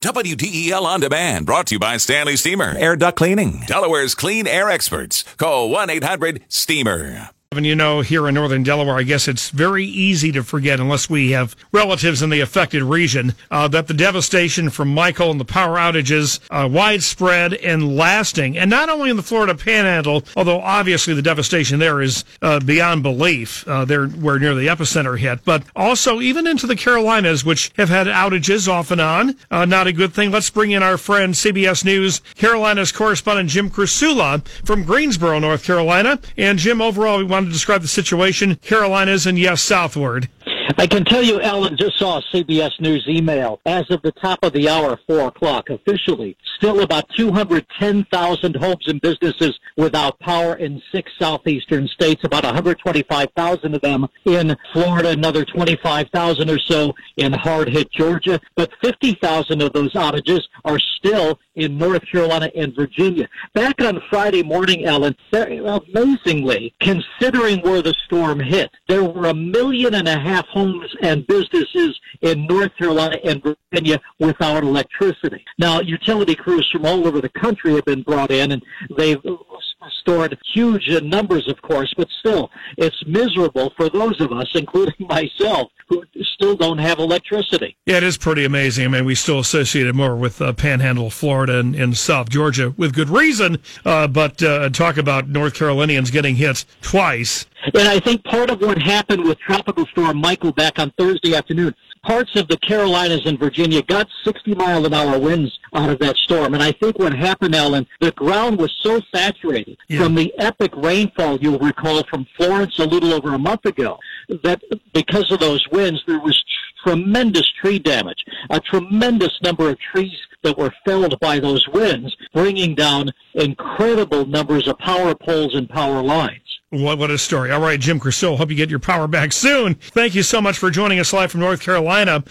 WDEL On Demand, brought to you by Stanley Steamer, Air Duct Cleaning, Delaware's clean air experts. Call 1 800 STEAMER. And you know, here in northern Delaware, I guess it's very easy to forget, unless we have relatives in the affected region, uh, that the devastation from Michael and the power outages uh, widespread and lasting. And not only in the Florida Panhandle, although obviously the devastation there is uh, beyond belief. Uh, there, where near the epicenter hit, but also even into the Carolinas, which have had outages off and on. Uh, not a good thing. Let's bring in our friend CBS News Carolinas correspondent Jim Krasula from Greensboro, North Carolina. And Jim, overall, we want to describe the situation, Carolinas, and yes, southward. I can tell you, Allan just saw a CBS News email. As of the top of the hour, 4 o'clock, officially, still about 210,000 homes and businesses without power in six southeastern states, about 125,000 of them in Florida, another 25,000 or so in hard hit Georgia. But 50,000 of those outages are still in North Carolina and Virginia. Back on Friday morning, Allan, amazingly, considering where the storm hit, there were a million and a half homes and businesses in North Carolina and Virginia without electricity. Now, utility crews from all over the country have been brought in, and they've stored huge numbers, of course, but still, it's miserable for those of us, including myself, who still don't have electricity. Yeah, it is pretty amazing. I mean, we still associate it more with uh, Panhandle, Florida, and, and, South Georgia with good reason. Uh, but uh, talk about North Carolinians getting hit twice. And I think part of what happened with Tropical Storm Michael back on Thursday afternoon, parts of the Carolinas and Virginia got 60 mile an hour winds out of that storm. And I think what happened, Allan, the ground was so saturated yeah. from the epic rainfall you'll recall from Florence a little over a month ago that because of those winds, there was tremendous tree damage, a tremendous number of trees that were felled by those winds, bringing down incredible numbers of power poles and power lines. What, what a story. All right, Jim Crusoe, hope you get your power back soon. Thank you so much for joining us live from North Carolina.